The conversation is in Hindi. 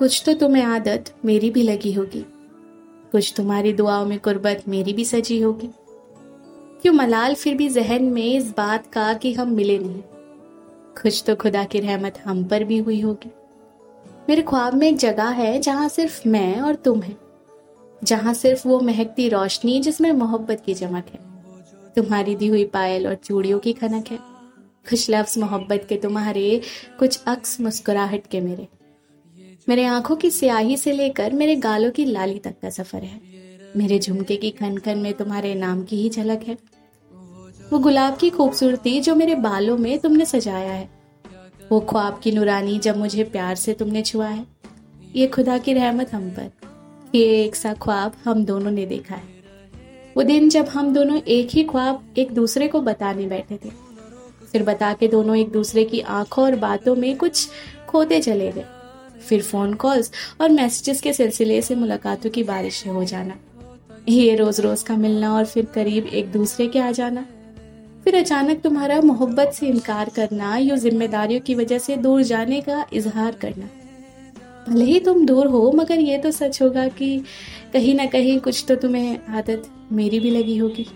कुछ तो तुम्हें आदत मेरी भी लगी होगी। कुछ तुम्हारी दुआओं में कुर्बत मेरी भी सजी होगी। क्यों मलाल फिर भी जहन में इस बात का कि हम मिले नहीं? कुछ तो खुदा की रहमत हम पर भी हुई होगी। मेरे ख्वाब में एक जगह है जहाँ सिर्फ़ मैं और तुम है। जहाँ सिर्फ़ वो महकती रोशनी जिसमें मोहब्बत की चमक है। तुम्हारी दी हुई पायल और चूड़ियों की खनक है। खुश लफ्ज मोहब्बत के तुम्हारे कुछ अक्स मुस्कुराहट के मेरे। मेरे आँखों की स्याही से लेकर मेरे गालों की लाली तक का सफ़र है। मेरे झुमके की खन खन में तुम्हारे नाम की ही झलक है। वो गुलाब की खूबसूरती जो मेरे बालों में तुमने सजाया है। वो ख्वाब की नुरानी जब मुझे प्यार से तुमने छुआ है। ये खुदा की रहमत हम पर, ये एक सा ख्वाब हम दोनों ने देखा है। वो दिन जब हम दोनों एक ही ख्वाब एक दूसरे को बताने बैठे थे। फिर बता के दोनों एक दूसरे की आँखों और बातों में कुछ खोते चले गए। फिर फ़ोन कॉल्स और मैसेजेस के सिलसिले से मुलाकातों की बारिश हो जाना। ये रोज़ रोज़ का मिलना और फिर करीब एक दूसरे के आ जाना। फिर अचानक तुम्हारा मोहब्बत से इनकार करना, या जिम्मेदारियों की वजह से दूर जाने का इजहार करना। भले ही तुम दूर हो, मगर ये तो सच होगा कि कहीं ना कहीं कुछ तो तुम्हें आदत मेरी भी लगी होगी।